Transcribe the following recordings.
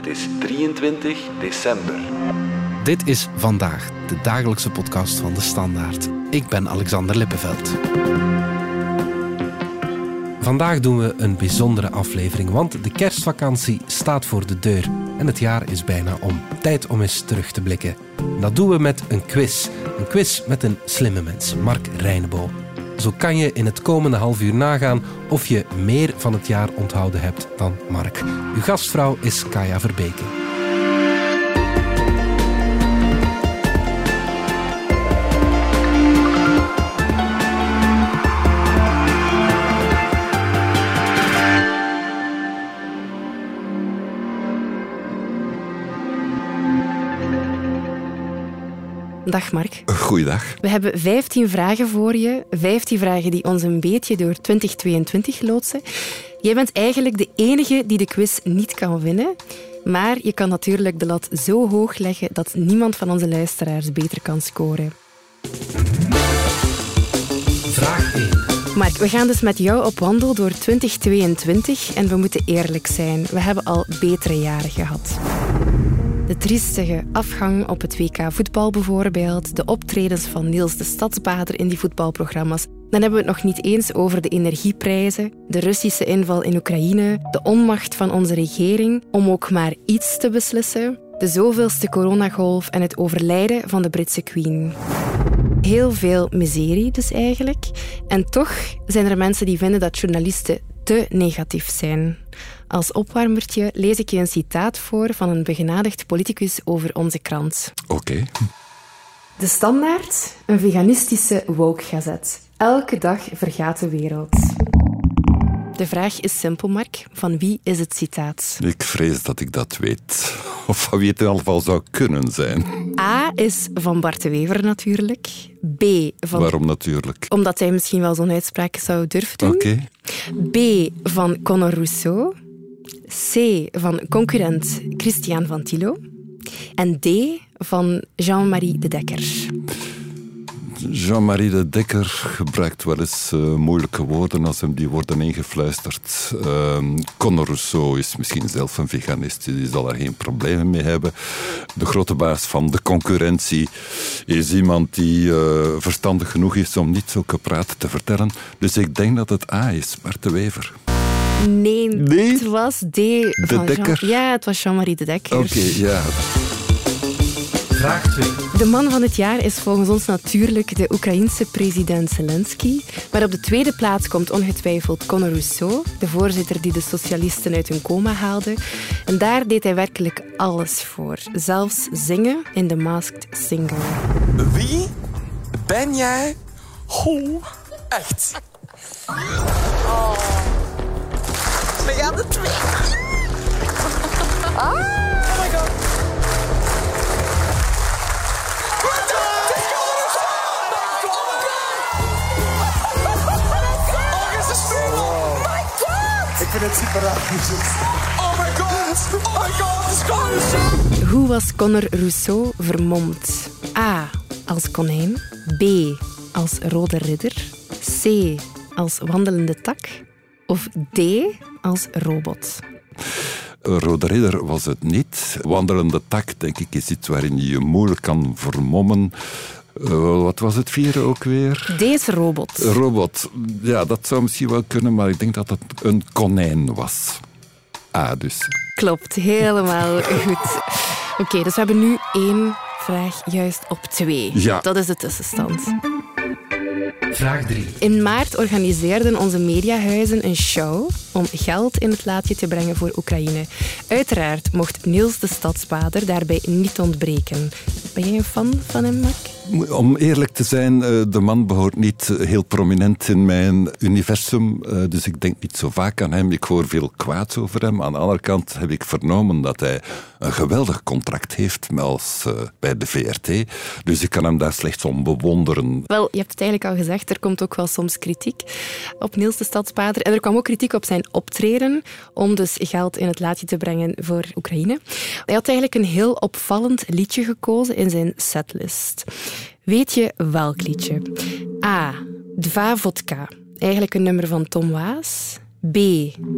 Het is 23 december. Dit is Vandaag, de dagelijkse podcast van De Standaard. Ik ben Alexander Lippenveld. Vandaag doen we een bijzondere aflevering, want de kerstvakantie staat voor de deur en het jaar is bijna om. Tijd om eens terug te blikken. Dat doen we met een quiz. Een quiz met een slimme mens, Mark Reinebo. Zo kan je in het komende half uur nagaan of je meer van het jaar onthouden hebt dan Mark. Uw gastvrouw is Kaya Verbeke. Dag Mark. Goeiedag. We hebben 15 vragen voor je. 15 vragen die ons een beetje door 2022 loodsen. Jij bent eigenlijk de enige die de quiz niet kan winnen. Maar je kan natuurlijk de lat zo hoog leggen dat niemand van onze luisteraars beter kan scoren. Vraag 1. Mark, we gaan dus met jou op wandel door 2022 en we moeten eerlijk zijn. We hebben al betere jaren gehad. De triestige afgang op het WK voetbal bijvoorbeeld, de optredens van Niels de Stadsbader in die voetbalprogramma's. Dan hebben we het nog niet eens over de energieprijzen, de Russische inval in Oekraïne, de onmacht van onze regering om ook maar iets te beslissen, de zoveelste coronagolf en het overlijden van de Britse queen. Heel veel miserie dus eigenlijk. En toch zijn er mensen die vinden dat journalisten te negatief zijn. Als opwarmertje lees ik je een citaat voor van een begenadigd politicus over onze krant. Oké. De Standaard, een veganistische woke-gazet. Elke dag vergaat de wereld. De vraag is simpel, Mark. Van wie is het citaat? Ik vrees dat ik dat weet. Of van wie het in ieder geval zou kunnen zijn. A is van Bart de Wever natuurlijk. B van... Waarom natuurlijk? Omdat hij misschien wel zo'n uitspraak zou durven doen. Oké. B van Conor Rousseau. C van concurrent Christian van Tillo. En D van Jean-Marie de Dekker. Jean-Marie de Dekker gebruikt wel eens uh, moeilijke woorden als hem die worden ingefluisterd. Uh, Conor Rousseau is misschien zelf een veganist, die zal er geen problemen mee hebben. De grote baas van de concurrentie is iemand die uh, verstandig genoeg is om niet zulke praten te vertellen. Dus ik denk dat het A is, Bart de Wever. Nee, Nee? het was D. De van Jean- Dekker? Ja, het was Jean-Marie de Dekker. Oké, ja. Vraag 2. De man van het jaar is volgens ons natuurlijk de Oekraïense president Zelensky. Maar op de tweede plaats komt ongetwijfeld Conor Rousseau, de voorzitter die de socialisten uit hun coma haalde. En daar deed hij werkelijk alles voor. Zelfs zingen in The Masked Singer. Wie ben jij? Hoe? Echt? We gaan de twee. Ah, oh my god. Ik vind het super raar. Oh my god! Oh my god! Het is gewoon Hoe was Conor Rousseau vermomd? A. Als konijn. B. Als rode ridder. C. Als wandelende tak. Of D. Als robot. Rode Ridder was het niet. Wandelende tak, denk ik, is iets waarin je je moeilijk kan vermommen. Eh, wat was het vierde ook weer? D is robot. Robot. Ja, dat zou misschien wel kunnen, maar ik denk dat het een konijn was. Ah, dus. Klopt, helemaal goed. Oké, dus we hebben nu één vraag juist op twee. Ja. Dat is de tussenstand. Vraag 3. In maart organiseerden onze mediahuizen een show om geld in het laadje te brengen voor Oekraïne. Uiteraard mocht Niels de Stadsbader daarbij niet ontbreken. Ben jij een fan van hem, Mark? Om eerlijk te zijn, eh, de man behoort niet eh, heel prominent in mijn universum. eh, Dus ik denk niet zo vaak aan hem. Ik hoor veel kwaads over hem. Aan de andere kant heb ik vernomen dat hij een geweldig contract heeft als, bij de VRT. Dus ik kan hem daar slechts om bewonderen. Wel, je hebt het eigenlijk al gezegd, er komt ook wel soms kritiek op Niels de Stadsbader. En er kwam ook kritiek op zijn optreden om dus geld in het laadje te brengen voor Oekraïne. Hij had eigenlijk een heel opvallend liedje gekozen in zijn setlist. Weet je welk liedje? A. Dva Vodka. Eigenlijk een nummer van Tom Waas. B.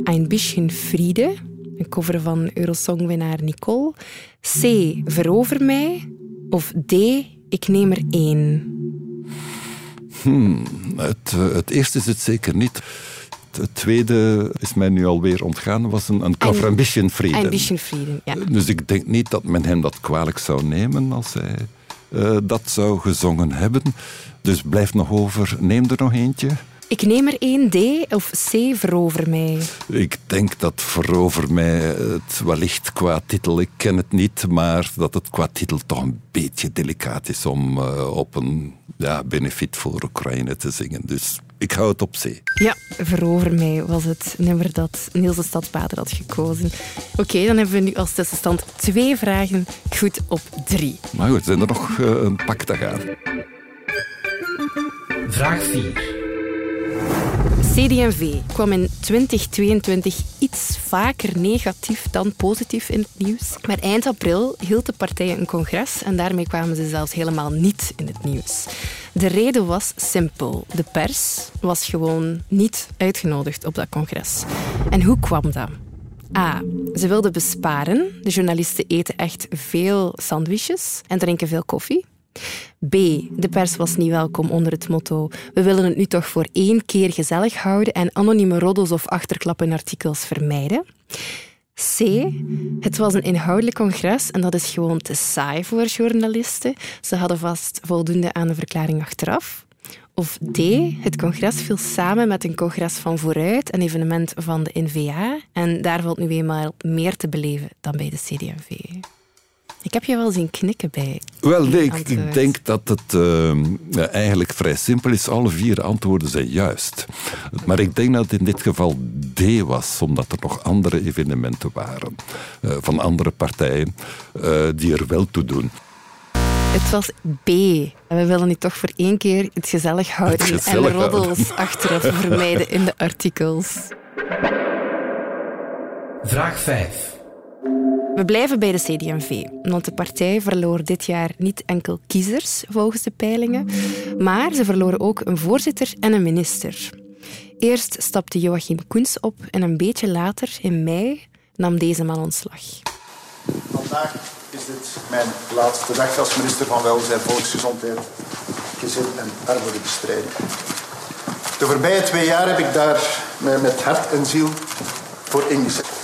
Ein bisschen Friede. een cover van Eurosongwinnaar Nicole. C. Verover mij. Of D. Ik neem er één. Hmm, het, eh, het eerste is het zeker niet. Het tweede is mij nu alweer ontgaan, was een, een cover Ambition Freedom. Ambition Freedom, ja. Dus ik denk niet dat men hem dat kwalijk zou nemen als hij dat zou gezongen hebben. Dus blijft nog over, neem er nog eentje. Ik neem er één D of C verover mij. Ik denk dat verover mij het wellicht qua titel, ik ken het niet, maar dat het qua titel toch een beetje delicaat is om uh, op een ja, benefiet voor Oekraïne te zingen. Dus ik hou het op zee. Ja, verover mij was het nummer dat Niels de Stadsbader had gekozen. Oké, dan hebben we nu als tussenstand twee vragen goed op drie. Maar goed, zijn er nog uh, een pak te gaan. Vraag 4. CD&V kwam in 2022 iets vaker negatief dan positief in het nieuws. Maar eind april hield de partij een congres en daarmee kwamen ze zelfs helemaal niet in het nieuws. De reden was simpel. De pers was gewoon niet uitgenodigd op dat congres. En hoe kwam dat? A. Ze wilden besparen. De journalisten eten echt veel sandwiches en drinken veel koffie. B. De pers was niet welkom onder het motto We willen het nu toch voor één keer gezellig houden en anonieme roddels of achterklappen artikels vermijden. C. Het was een inhoudelijk congres en dat is gewoon te saai voor journalisten. Ze hadden vast voldoende aan de verklaring achteraf. Of D. Het congres viel samen met een congres van Vooruit, een evenement van de NVA. En daar valt nu eenmaal meer te beleven dan bij de CD&V. Ik heb je wel zien knikken bij. Wel, nee, ik, ik, denk dat het uh, eigenlijk vrij simpel is. Alle vier antwoorden zijn juist. Maar ik denk dat het in dit geval D was, omdat er nog andere evenementen waren uh, van andere partijen uh, die er wel toe doen. Het was B. En we willen nu toch voor één keer het gezellig houden het gezellig en roddels houden. achteraf vermijden in de artikels. Vraag 5. We blijven bij de CD&V, want de partij verloor dit jaar niet enkel kiezers volgens de peilingen, maar ze verloren ook een voorzitter en een minister. Eerst stapte Joachim Koens op en een beetje later, in mei, nam deze man ontslag. Vandaag is dit mijn laatste dag als minister van Welzijn, Volksgezondheid, Gezin en Armoedebestrijding. De voorbije twee jaar heb ik daar met hart en ziel voor ingezet.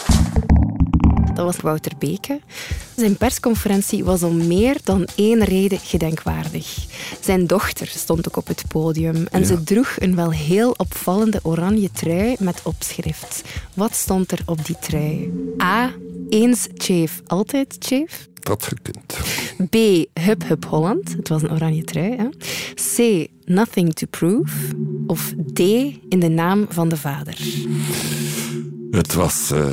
Dat was Wouter Beke. Zijn persconferentie was om meer dan één reden gedenkwaardig. Zijn dochter stond ook op het podium en ze droeg een wel heel opvallende oranje trui met opschrift. Wat stond er op die trui? A. Eens Chief, altijd Chief. Dat gekund. B. Hup Hup Holland. Het was een oranje trui. Hè? C. Nothing to prove. Of D. In de naam van de vader. Het was uh,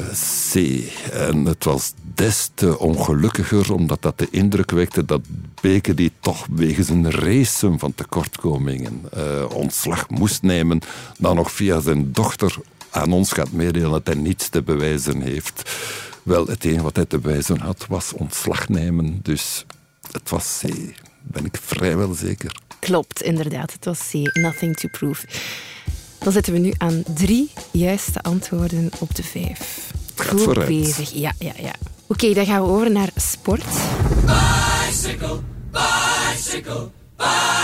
C. En het was des te ongelukkiger, omdat dat de indruk wekte dat Beke die toch wegens een race van tekortkomingen uh, ontslag moest nemen, dan nog via zijn dochter aan ons gaat meedelen dat hij niets te bewijzen heeft. Wel, het enige wat hij te bewijzen had, was ontslag nemen. Dus het was C. Ben ik vrijwel zeker. Klopt, inderdaad. Het was C. Nothing to prove. Dan zitten we nu aan drie juiste antwoorden op de vijf. Goed vooruit. bezig. Ja, ja, ja. Oké, dan gaan we over naar sport. Bicycle, bicycle, bicycle.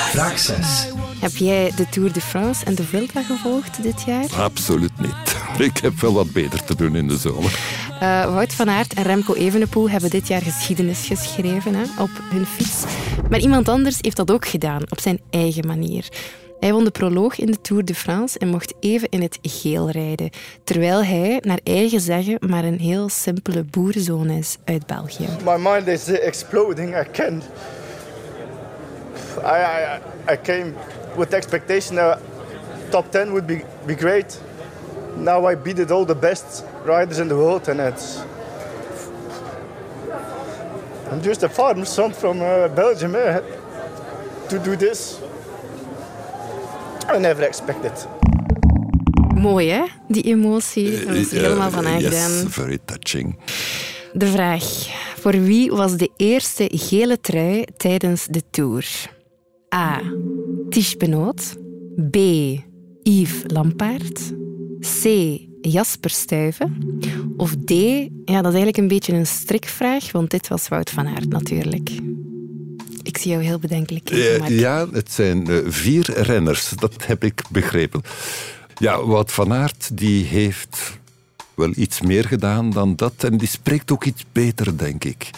Vraag 6. Heb jij de Tour de France en de Vuelta gevolgd dit jaar? Absoluut niet. Ik heb wel wat beter te doen in de zomer. Uh, Wout van Aert en Remco Evenepoel hebben dit jaar geschiedenis geschreven hè, op hun fiets. Maar iemand anders heeft dat ook gedaan, op zijn eigen manier. Hij won de proloog in de Tour de France en mocht even in het geel rijden, terwijl hij, naar eigen zeggen, maar een heel simpele boerenzoon is uit België. My mind is exploding. I can't. I, I, I came with expectation that top 10 would be, be great. Now I beat all the best riders in the world and it's I'm just a farmer son from uh, Belgium eh, to do this. I never expected. Mooi hè, die emotie. Dat is uh, helemaal van aangedaan. Yes, very touching. De vraag. Voor wie was de eerste gele trui tijdens de Tour? A. Tish Benoot. B. Yves Lampaert. C. Jasper Stuyven? Of D, ja, dat is eigenlijk een beetje een strikvraag, want dit was Wout van Aert natuurlijk. Ik zie jou heel bedenkelijk Eh, ja, het zijn eh, vier renners, dat heb ik begrepen. Ja, Wout van Aert die heeft wel iets meer gedaan dan dat en die spreekt ook iets beter, denk ik.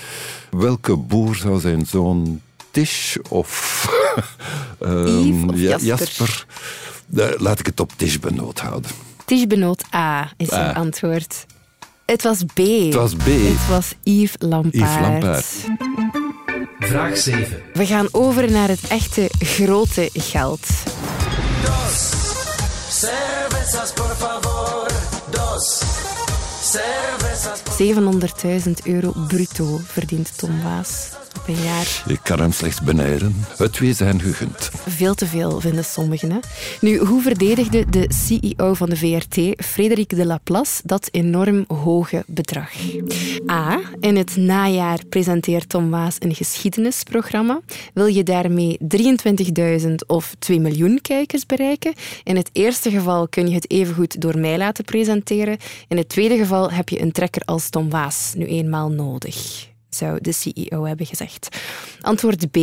Welke boer zou zijn zoon Tish of, ja, Jasper? Eh, laat ik het op Tish Benoot houden. Tischbenoot A is A. antwoord. Het was B. Het was B. Het was Yves Lampaert. Yves Lampaert. Vraag 7. We gaan over naar het echte grote geld. Cervezas, por favor. Dos. Cervezas. 700.000 euro bruto verdient Tom Waas jaar. Ik kan hem slechts benijden. Het twee zijn gegund. Veel te veel, vinden sommigen. Hè? Nu, hoe verdedigde de CEO van de VRT, Frederik de Laplace, dat enorm hoge bedrag? A. In het najaar presenteert Tom Waas een geschiedenisprogramma. Wil je daarmee 23.000 of 2 miljoen kijkers bereiken? In het eerste geval kun je het evengoed door mij laten presenteren. In het tweede geval heb je een trekker als Tom Waas nu eenmaal nodig zou de CEO hebben gezegd. Antwoord B.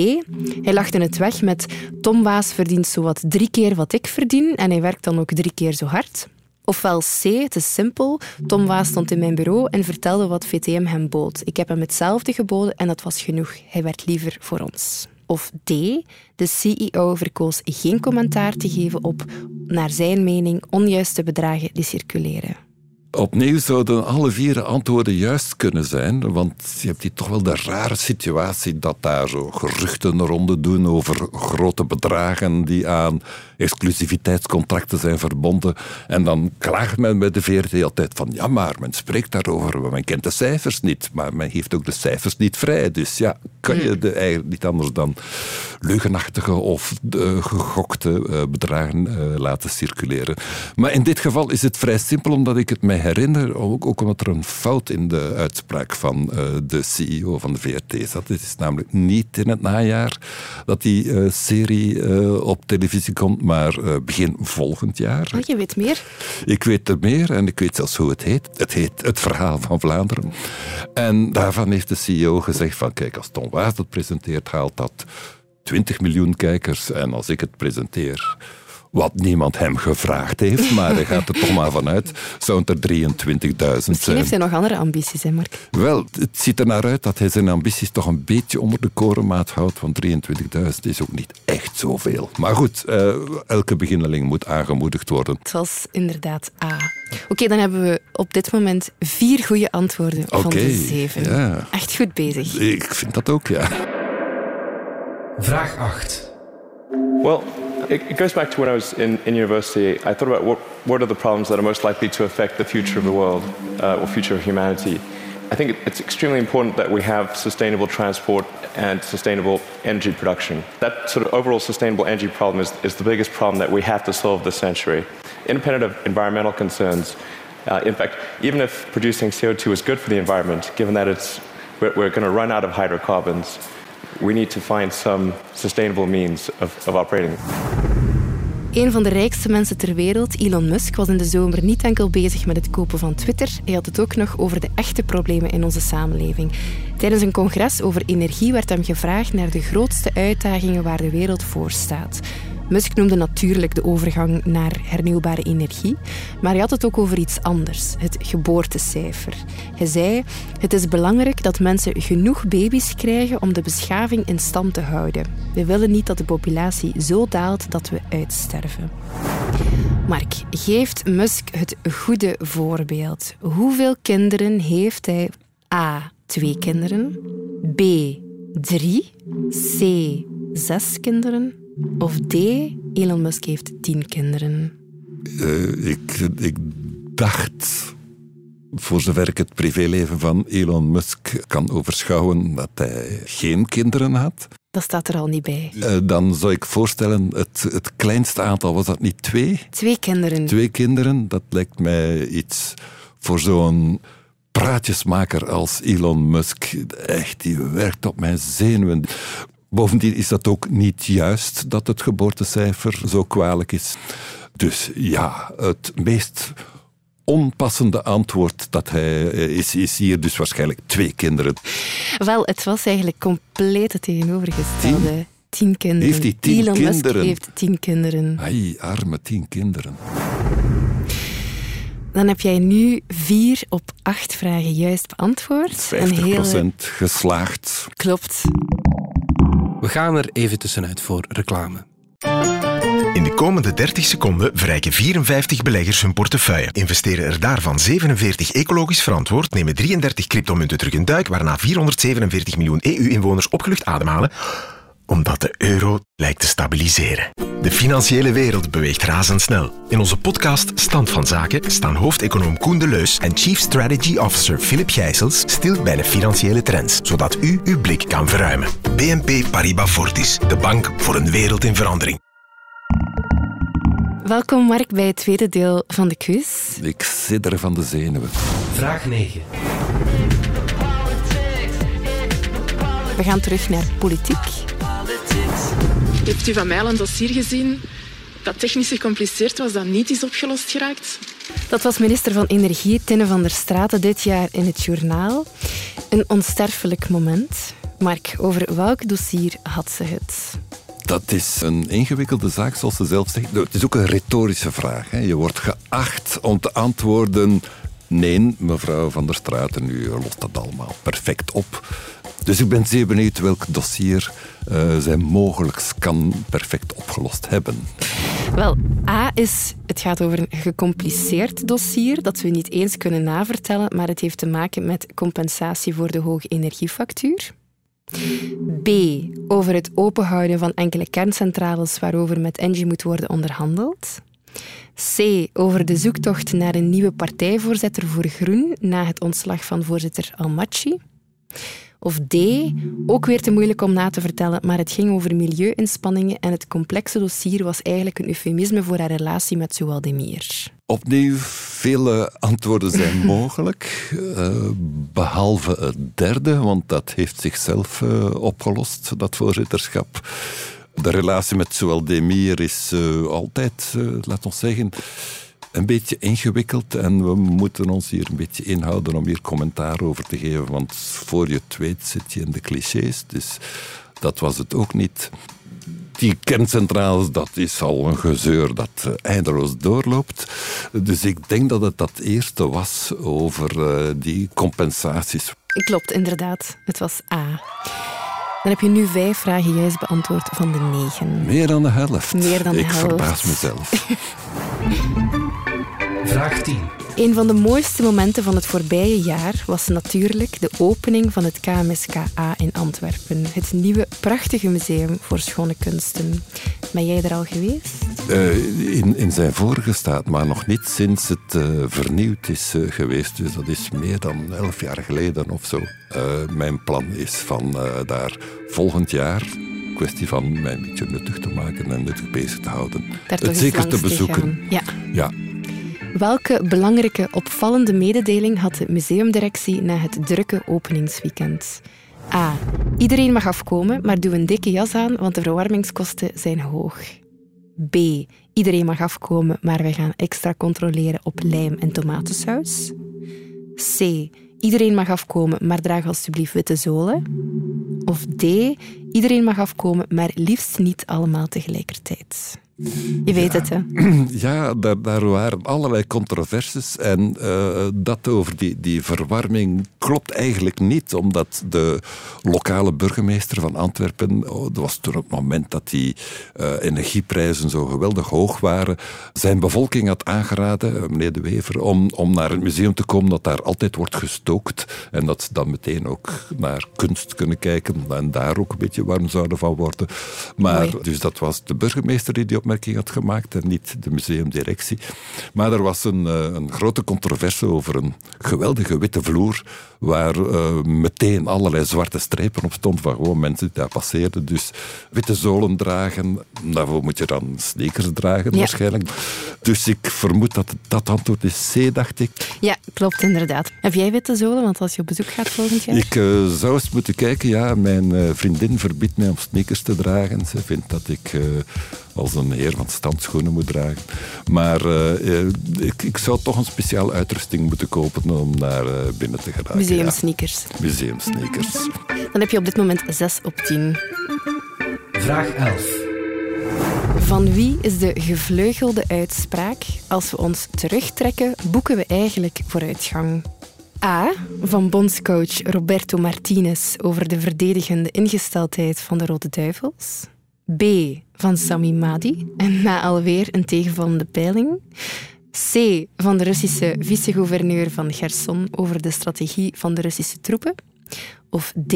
Hij lachte het weg met Tom Waas verdient zowat drie keer wat ik verdien en hij werkt dan ook drie keer zo hard. Ofwel C, het is simpel. Tom Waas stond in mijn bureau en vertelde wat VTM hem bood. Ik heb hem hetzelfde geboden en dat was genoeg. Hij werd liever voor ons. Of D, de CEO verkoos geen commentaar te geven op, naar zijn mening, onjuiste bedragen die circuleren. Opnieuw zouden alle vier de antwoorden juist kunnen zijn, want je hebt hier toch wel de rare situatie dat daar zo geruchten ronde doen over grote bedragen die aan exclusiviteitscontracten zijn verbonden. En dan klaagt men bij de VRT altijd van ja, maar men spreekt daarover, maar men kent de cijfers niet, maar men heeft ook de cijfers niet vrij. Dus ja, kan je de, eigenlijk niet anders dan leugenachtige of de gegokte eh, bedragen eh, laten circuleren. Maar in dit geval is het vrij simpel, omdat ik het mij herinner, ook, ook omdat er een fout in de uitspraak van eh, de CEO van de VRT zat. Het is namelijk niet in het najaar dat die eh, serie eh, op televisie komt, maar begin volgend jaar. Oh, je weet meer? Ik weet er meer en ik weet zelfs hoe het heet. Het heet Het Verhaal van Vlaanderen. En daarvan heeft de CEO gezegd van kijk, als Tom Waas dat presenteert, haalt dat 20 miljoen kijkers. En als ik het presenteer, wat niemand hem gevraagd heeft, maar hij gaat er toch maar vanuit, zou het er 23.000 Misschien zijn. heeft hij nog andere ambities, hè, Mark? Wel, het ziet er naar uit dat hij zijn ambities toch een beetje onder de korenmaat houdt, want 23.000 is ook niet echt zoveel. Maar goed, eh, elke beginneling moet aangemoedigd worden. Het was inderdaad A. Oké, dan hebben we op dit moment vier goede antwoorden van de zeven. ja. Echt goed bezig. Ik vind dat ook, ja. Vraag 8. Well, it, goes back to when I was in, in university. I thought about what, what are the problems that are most likely to affect the future of the world uh, or future of humanity. I think it's extremely important that we have sustainable transport and sustainable energy production. That sort of overall sustainable energy problem is, is the biggest problem that we have to solve this century. Independent of environmental concerns, uh, in fact, even if producing CO2 is good for the environment, given that it's, we're, we're going to run out of hydrocarbons, we need to find some sustainable means of, of operating. Een van de rijkste mensen ter wereld, Elon Musk, was in de zomer niet enkel bezig met het kopen van Twitter, hij had het ook nog over de echte problemen in onze samenleving. Tijdens een congres over energie werd hem gevraagd naar de grootste uitdagingen waar de wereld voor staat. Musk noemde natuurlijk de overgang naar hernieuwbare energie, maar hij had het ook over iets anders, het geboortecijfer. Hij zei, het is belangrijk dat mensen genoeg baby's krijgen om de beschaving in stand te houden. We willen niet dat de populatie zo daalt dat we uitsterven. Mark, geeft Musk het goede voorbeeld? Hoeveel kinderen heeft hij? A. Twee kinderen. B. Drie. C. Zes kinderen. Of D. Elon Musk heeft tien kinderen. Eh, ik, ik dacht, voor zover ik het privéleven van Elon Musk kan overschouwen, dat hij geen kinderen had. Dat staat er al niet bij. Eh, dan zou ik voorstellen, het, het kleinste aantal, was dat niet twee? Twee kinderen. Twee kinderen, dat lijkt mij iets voor zo'n praatjesmaker als Elon Musk. Echt, die werkt op mijn zenuwen. Bovendien is dat ook niet juist dat het geboortecijfer zo kwalijk is. Dus ja, het meest onpassende antwoord dat hij eh, is, is hier dus waarschijnlijk twee kinderen. Wel, het was eigenlijk compleet het tegenovergestelde. Tien, kinderen. Heeft hij tien Elon Musk kinderen? heeft tien kinderen. Ai, arme tien kinderen. Dan heb jij nu vier op acht vragen juist beantwoord. 50% geslaagd. Klopt. We gaan er even tussenuit voor reclame. In de komende 30 seconden verrijken 54 beleggers hun portefeuille. Investeren er daarvan 47 ecologisch verantwoord, nemen 33 cryptomunten terug een duik, waarna 447 miljoen EU-inwoners opgelucht ademhalen, omdat de euro lijkt te stabiliseren. De financiële wereld beweegt razendsnel. In onze podcast Stand van Zaken staan hoofdeconoom Koen de Leus en Chief Strategy Officer Philip Gijsels stil bij de financiële trends, zodat u uw blik kan verruimen. BNP Paribas Fortis, de bank voor een wereld in verandering. Welkom Mark bij het tweede deel van de quiz. Ik sidder van de zenuwen. Vraag 9. We gaan terug naar politiek. Heeft u van mij al een dossier gezien dat technisch gecompliceerd was, dat niet is opgelost geraakt? Dat was minister van Energie Tinne van der Straten dit jaar in het journaal. Een onsterfelijk moment. Mark, over welk dossier had ze het? Dat is een ingewikkelde zaak, zoals ze zelf zegt. Nou, Het is ook een retorische vraag. Hè. Je wordt geacht om te antwoorden... Nee, mevrouw Van der Straten, u lost dat allemaal perfect op. Dus ik ben zeer benieuwd welk dossier eh, zij mogelijk kan perfect opgelost hebben. Wel, A is, het gaat over een gecompliceerd dossier dat we niet eens kunnen navertellen, maar het heeft te maken met compensatie voor de hoge energiefactuur. B. Over het openhouden van enkele kerncentrales waarover met Engie moet worden onderhandeld. C. Over de zoektocht naar een nieuwe partijvoorzitter voor Groen na het ontslag van voorzitter Almachi. Of D. Ook weer te moeilijk om na te vertellen, maar het ging over milieu-inspanningen en het complexe dossier was eigenlijk een eufemisme voor haar relatie met Zoualdemir. Opnieuw, vele antwoorden zijn mogelijk, eh, behalve het derde, want dat heeft zichzelf eh, opgelost, dat voorzitterschap. De relatie met Zoualdemir is eh, altijd, laat ons zeggen, een beetje ingewikkeld en we moeten ons hier een beetje inhouden om hier commentaar over te geven, want voor je het weet zit je in de clichés, dus dat was het ook niet. Die kerncentrales, dat is al een gezeur dat uh, eindeloos doorloopt. Dus ik denk dat het dat eerste was over uh, die compensaties. Klopt, inderdaad. Het was A. Dan heb je nu vijf vragen juist beantwoord van de negen. Meer dan de helft. Meer dan de ik helft. verbaas mezelf. Vraag 10. Een van de mooiste momenten van het voorbije jaar was natuurlijk de opening van het KMSKA in Antwerpen. Het nieuwe prachtige museum voor schone kunsten. Ben jij er al geweest? Uh, in, in zijn vorige staat, maar nog niet sinds het uh, vernieuwd is uh, geweest. Dus dat is meer dan elf jaar geleden of zo. mijn plan is van daar volgend jaar kwestie van mij een beetje nuttig te maken en nuttig bezig te houden. Daar het zeker te bezoeken. Ja. ja. Welke belangrijke, opvallende mededeling had de museumdirectie na het drukke openingsweekend? A. Iedereen mag afkomen, maar doe een dikke jas aan, want de verwarmingskosten zijn hoog. B. Iedereen mag afkomen, maar wij gaan extra controleren op lijm en tomatensaus. C. Iedereen mag afkomen, maar draag alsjeblieft witte zolen. Of D. Iedereen mag afkomen, maar liefst niet allemaal tegelijkertijd. Je weet ja. het, hè? Ja, daar, daar waren allerlei controversies. En uh, dat over die, die verwarming klopt eigenlijk niet, omdat de lokale burgemeester van Antwerpen, oh, dat was toen het moment dat die uh, energieprijzen zo geweldig hoog waren, zijn bevolking had aangeraden, meneer De Wever, om, om naar het museum te komen dat daar altijd wordt gestookt. En dat ze dan meteen ook naar kunst kunnen kijken en daar ook een beetje warm zouden van worden. Maar, Mooi. dus dat was de burgemeester die die opmerking had gemaakt en niet de museumdirectie. Maar er was een, uh, een grote controverse over een geweldige witte vloer waar uh, meteen allerlei zwarte strepen op stonden van gewoon mensen die daar passeerden. Dus witte zolen dragen, daarvoor moet je dan sneakers dragen Ja. waarschijnlijk. Dus ik vermoed dat dat antwoord is C, dacht ik. Ja, klopt inderdaad. Heb jij witte zolen? Want als je op bezoek gaat volgend jaar... Ik uh, zou eens moeten kijken. Ja, mijn uh, vriendin verbiedt mij om sneakers te dragen. Ze vindt dat ik als een heer van standschoenen moet dragen. Maar eh, eh, ik, ik zou toch een speciaal uitrusting moeten kopen om naar eh, binnen te geraken. Museumsneakers. Ja. Museumsneakers. Dan heb je op dit moment 6 op 10. Vraag 11. Van wie is de gevleugelde uitspraak? Als we ons terugtrekken, boeken we eigenlijk vooruitgang. A. Van bondscoach Roberto Martinez over de verdedigende ingesteldheid van de Rode Duivels. B. Van Sami Madi en na alweer een tegenvallende peiling. C. Van de Russische vice-gouverneur van Gerson over de strategie van de Russische troepen. Of D.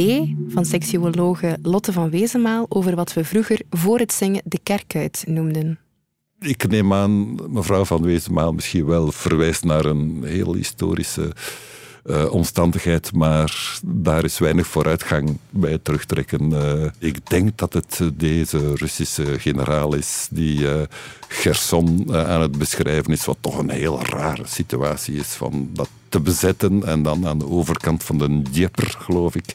Van seksuologe Lotte van Wezenmaal over wat we vroeger voor het zingen de kerk uit noemden. Ik neem aan, mevrouw van Wezenmaal misschien wel verwijst naar een heel historische uh, omstandigheid, maar daar is weinig vooruitgang bij terugtrekken. Uh, ik denk dat het deze Russische generaal is die uh, Gerson aan het beschrijven is, wat toch een heel rare situatie is van dat te bezetten en dan aan de overkant van de Dnieper, geloof ik,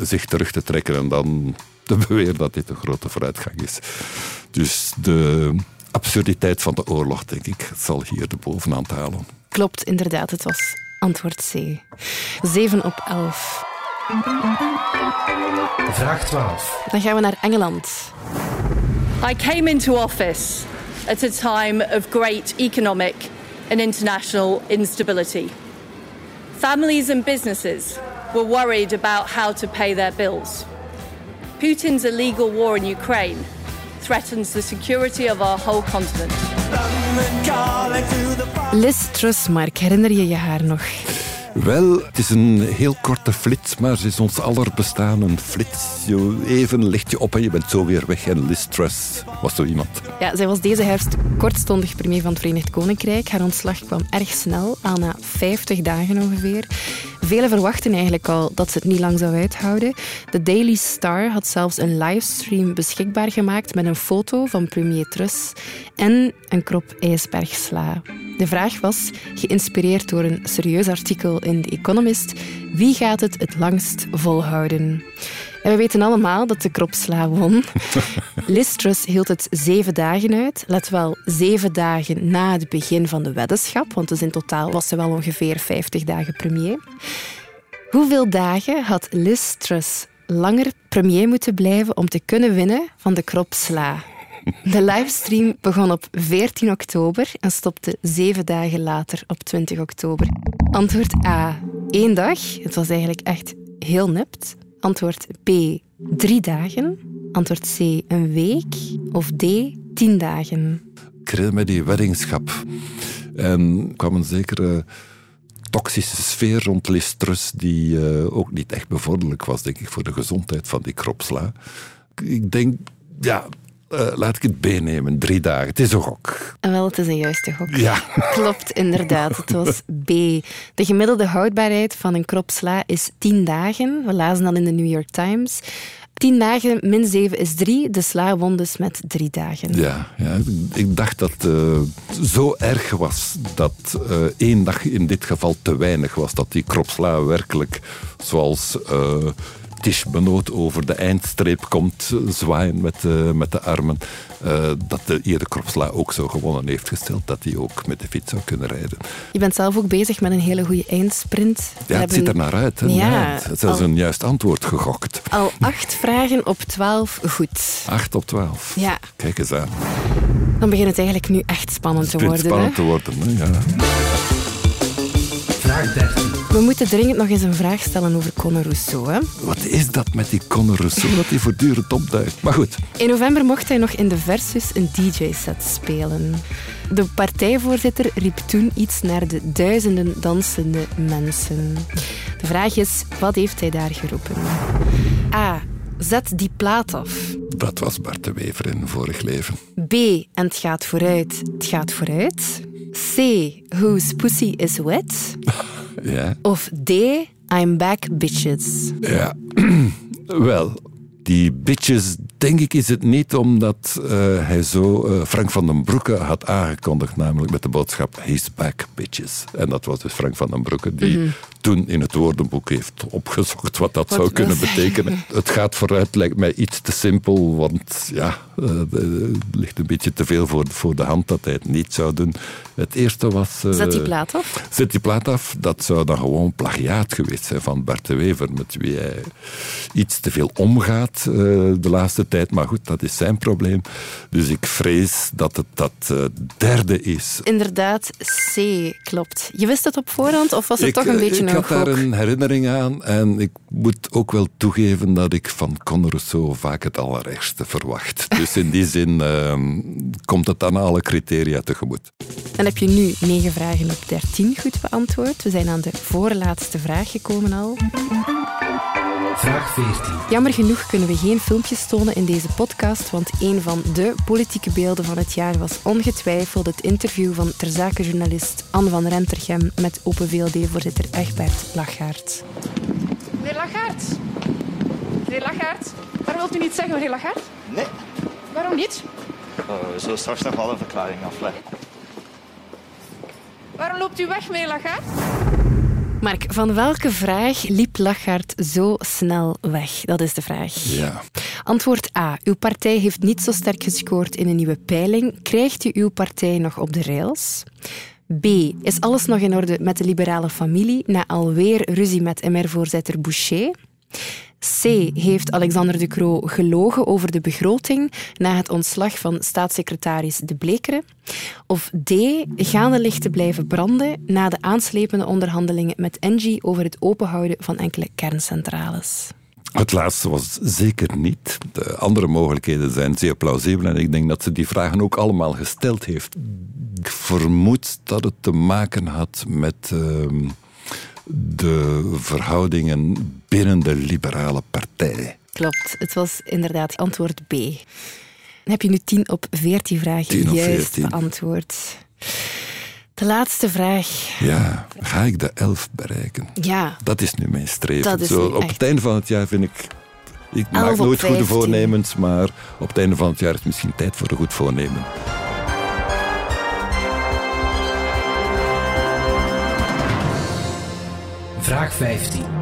zich terug te trekken en dan te beweren dat dit een grote vooruitgang is. Dus de absurditeit van de oorlog, denk ik, zal hier de bovenaan halen. Klopt, inderdaad. Het was Antwoord C. 7 op 11. Vraag 12. Dan gaan we naar Engeland. I came into office at a time of great economic and international instability. Families and businesses were worried about how to pay their bills. Putin's illegal war in Ukraine threatens the security of our whole continent. Liz Truss, herinner je je haar nog? Wel, het is een heel korte flits, maar ze is ons aller bestaan een flits. Even licht je op en je bent zo weer weg. En Liz Truss was zo iemand. Ja, zij was deze herfst kortstondig premier van het Verenigd Koninkrijk. Haar ontslag kwam erg snel, al na 50 dagen ongeveer. Velen verwachten eigenlijk al dat ze het niet lang zou uithouden. De Daily Star had zelfs een livestream beschikbaar gemaakt met een foto van premier Truss en een krop ijsbergsla. De vraag was, geïnspireerd door een serieus artikel in The Economist, wie gaat het het langst volhouden? En we weten allemaal dat de kropsla won. Liz Truss hield het zeven dagen uit. Let wel, zeven dagen na het begin van de weddenschap, want dus in totaal was ze wel ongeveer 50 dagen premier. Hoeveel dagen had Liz Truss langer premier moeten blijven om te kunnen winnen van de kropsla? De livestream begon op 14 oktober en stopte zeven dagen later op 20 oktober. Antwoord A. Eén dag. Het was eigenlijk echt heel nipt. Antwoord B. Drie dagen. Antwoord C. Een week. Of D. Tien dagen. Ik herinner me die weddingschap. En kwam een zekere toxische sfeer rond Listrus die uh, ook niet echt bevorderlijk was, denk ik, voor de gezondheid van die kropsla. Ik denk, ja, uh, laat ik het B nemen, drie dagen. Het is een gok. En wel, het is een juiste gok. Ja. Klopt, inderdaad. Het was B. De gemiddelde houdbaarheid van een krop sla is tien dagen. We lazen dat in de New York Times. Tien dagen min zeven is drie. De sla won dus met drie dagen. Ja, ja ik dacht dat het uh, zo erg was dat uh, één dag in dit geval te weinig was. Dat die kropsla werkelijk, zoals uh, Tish Benoot over de eindstreep komt zwaaien met, uh, met de armen. Uh, dat de Ede Kropsla ook zo gewonnen heeft gesteld dat hij ook met de fiets zou kunnen rijden. Je bent zelf ook bezig met een hele goede eindsprint. Ja, het ziet er naar uit. Hè? Ja, ja, het is al, een juist antwoord gegokt. Al acht vragen op twaalf goed. Acht op twaalf. Ja. Kijk eens aan. Dan begint het eigenlijk nu echt spannend te worden. spannend hè? te worden, hè? ja. Vraag 13. We moeten dringend nog eens een vraag stellen over Conor Rousseau. Hè? Wat is dat met die Conor Rousseau dat hij voortdurend opduikt? Maar goed. In november mocht hij nog in de Versus een DJ-set spelen. De partijvoorzitter riep toen iets naar de duizenden dansende mensen. De vraag is, wat heeft hij daar geroepen? A. Zet die plaat af. Dat was Bart de Wever in vorig leven. B. En het gaat vooruit. Het gaat vooruit. C. Whose pussy is wet. Ja. Of D. I'm back, bitches. Ja. Wel, die bitches denk ik is het niet omdat eh, hij zo eh, Frank van den Broeke had aangekondigd, namelijk met de boodschap He's back, bitches. En dat was dus Frank van den Broeke die Mhm. toen in het woordenboek heeft opgezocht wat dat Wat zou kunnen betekenen. Het gaat vooruit, lijkt mij iets te simpel, want ja, het ligt een beetje te veel voor, voor de hand dat hij het niet zou doen. Het eerste was... Zet die plaat af. Zet die plaat af, dat zou dan gewoon plagiaat geweest zijn van Bart de Wever, met wie hij iets te veel omgaat de laatste tijd. Maar goed, dat is zijn probleem. Dus ik vrees dat het dat eh, derde is. Inderdaad, C klopt. Je wist het op voorhand of was het ik, toch een eh, beetje ik een had daar een herinnering aan en ik moet ook wel toegeven dat ik van Conor Rousseau vaak het allerergste verwacht. Dus in die zin ehm, komt het aan alle criteria tegemoet. Dan heb je nu 9 vragen op 13 goed beantwoord. We zijn aan de voorlaatste vraag gekomen al. Vraag 14. Jammer genoeg kunnen we geen filmpjes tonen in deze podcast, want een van de politieke beelden van het jaar was ongetwijfeld het interview van terzakenjournalist Anne van Rentergem met Open VLD-voorzitter Egbert Lachaert. Meneer Lachaert. Meneer Lachaert. Waarom wilt u niet zeggen, meneer Lachaert? Nee. Waarom niet? Oh, we zullen straks nog wel een verklaring afleggen. Waarom loopt u weg, meneer Lachaert? Mark, van welke vraag liep Lachaert zo snel weg? Dat is de vraag. Ja. Antwoord A. Uw partij heeft niet zo sterk gescoord in een nieuwe peiling. Krijgt u uw partij nog op de rails? B. Is alles nog in orde met de liberale familie na alweer ruzie met MR-voorzitter Boucher? C. Heeft Alexander De Croo gelogen over de begroting na het ontslag van staatssecretaris De Blekere? Of D. Gaan de lichten blijven branden na de aanslepende onderhandelingen met Engie over het openhouden van enkele kerncentrales? Het laatste was zeker niet. De andere mogelijkheden zijn zeer plausibel en ik denk dat ze die vragen ook allemaal gesteld heeft. Ik vermoed dat het te maken had met ehm, de verhoudingen binnen de liberale partij. Klopt, het was inderdaad antwoord B. Dan heb je nu 10 op 14 vragen 10 op juist 14. beantwoord. De laatste vraag. Ja, ga ik de elf bereiken? Ja, Dat is nu mijn streven. Zo, nu op echt- het einde van het jaar vind ik... Ik maak nooit goede 15. voornemens, maar op het einde van het jaar is het misschien tijd voor een goed voornemen. Vraag 15.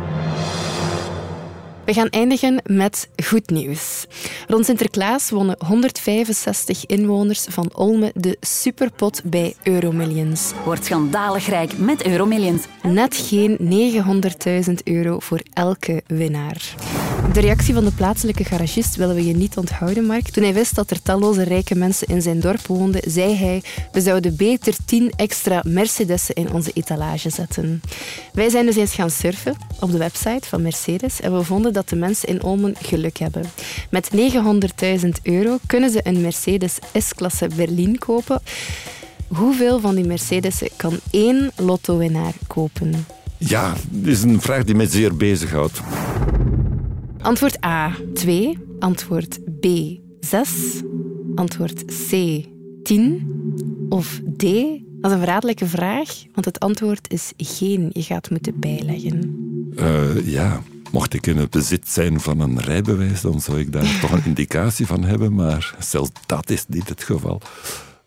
We gaan eindigen met goed nieuws. Rond Sinterklaas wonnen 165 inwoners van Olme de superpot bij Euromillions. Wordt schandalig rijk met Euromillions. Net geen 900.000 euro voor elke winnaar. De reactie van de plaatselijke garagist willen we je niet onthouden, Mark. Toen hij wist dat er talloze rijke mensen in zijn dorp woonden, zei hij: We zouden beter 10 extra Mercedes'en in onze etalage zetten. Wij zijn dus eens gaan surfen op de website van Mercedes en we vonden dat de mensen in Olmen geluk hebben. Met 900.000 euro kunnen ze een Mercedes S-klasse Berlin kopen. Hoeveel van die Mercedes'en kan één lottowinnaar kopen? Ja, dit is een vraag die mij zeer bezighoudt. Antwoord A, 2. Antwoord B, 6. Antwoord C, 10. Of D, dat is een verraderlijke vraag, want het antwoord is geen. Je gaat moeten bijleggen. Eh, ja, mocht ik in het bezit zijn van een rijbewijs, dan zou ik daar toch een indicatie van hebben, maar zelfs dat is niet het geval.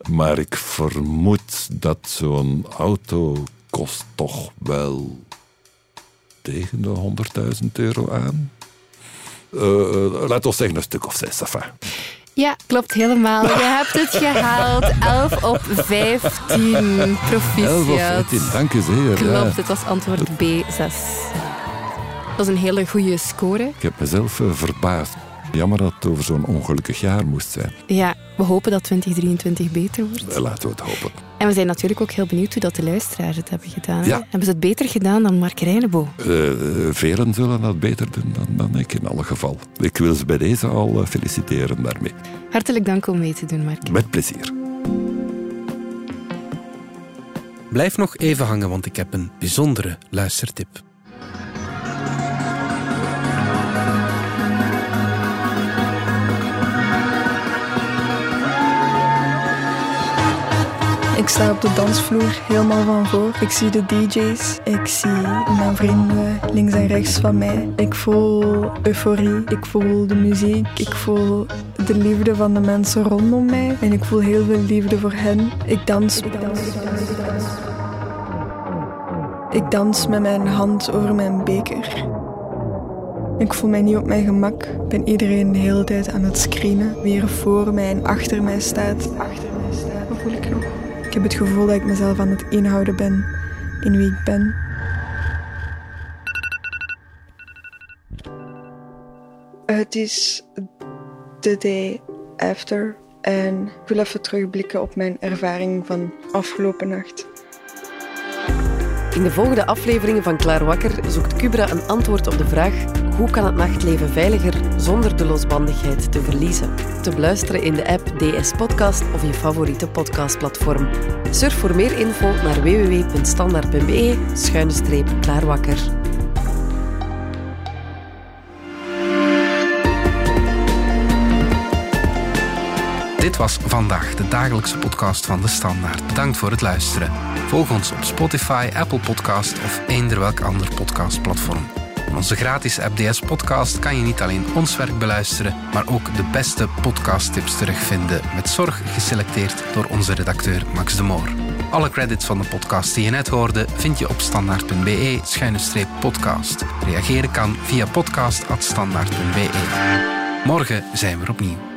Maar ik vermoed dat zo'n auto kost toch wel tegen de 100.000 euro aan. Uh, laat ons zeggen een stuk of zes. Enfin. Ja, klopt helemaal. Je hebt het gehaald. 11 op 15. Proficiat. 11 of 15, dank u zeer. Klopt, het was antwoord B, 6. Dat is een hele goede score. Ik heb mezelf uh, verbaasd. Jammer dat het over zo'n ongelukkig jaar moest zijn. Ja, we hopen dat 2023 beter wordt. Uh, laten we het hopen. En we zijn natuurlijk ook heel benieuwd hoe dat de luisteraars het hebben gedaan. Ja. Hebben ze het beter gedaan dan Mark Reinebo? Uh, velen zullen dat beter doen dan, dan ik in alle geval. Ik wil ze bij deze al feliciteren daarmee. Hartelijk dank om mee te doen, Mark. Met plezier. Blijf nog even hangen, want ik heb een bijzondere luistertip. Ik sta op de dansvloer helemaal van voor. Ik zie de DJ's. Ik zie mijn vrienden links en rechts van mij. Ik voel euforie. Ik voel de muziek. Ik voel de liefde van de mensen rondom mij. En ik voel heel veel liefde voor hen. Ik dans. Ik dans. Ik dans met mijn hand over mijn beker. Ik voel mij niet op mijn gemak. Ik ben iedereen de hele tijd aan het screenen. Wie er voor mij en achter mij staat. Heb het gevoel dat ik mezelf aan het inhouden ben in wie ik ben. Het is the day after. En ik wil even terugblikken op mijn ervaring van afgelopen nacht. In de volgende afleveringen van Klaar Wakker zoekt Cubra een antwoord op de vraag hoe kan het nachtleven veiliger zonder de losbandigheid te verliezen? Te beluisteren in de app DS Podcast of je favoriete podcastplatform. Surf voor meer info naar www.standaard.be-klaarwakker. Dit was vandaag de dagelijkse podcast van de Standaard. Bedankt voor het luisteren. Volg ons op Spotify, Apple Podcast of eender welk ander podcastplatform. In onze gratis FDS podcast kan je niet alleen ons werk beluisteren, maar ook de beste podcasttips terugvinden, met zorg geselecteerd door onze redacteur Max de Moor. Alle credits van de podcast die je net hoorde vind je op standaard.be-podcast. Reageren kan via podcast.standaard.be. Morgen zijn we opnieuw.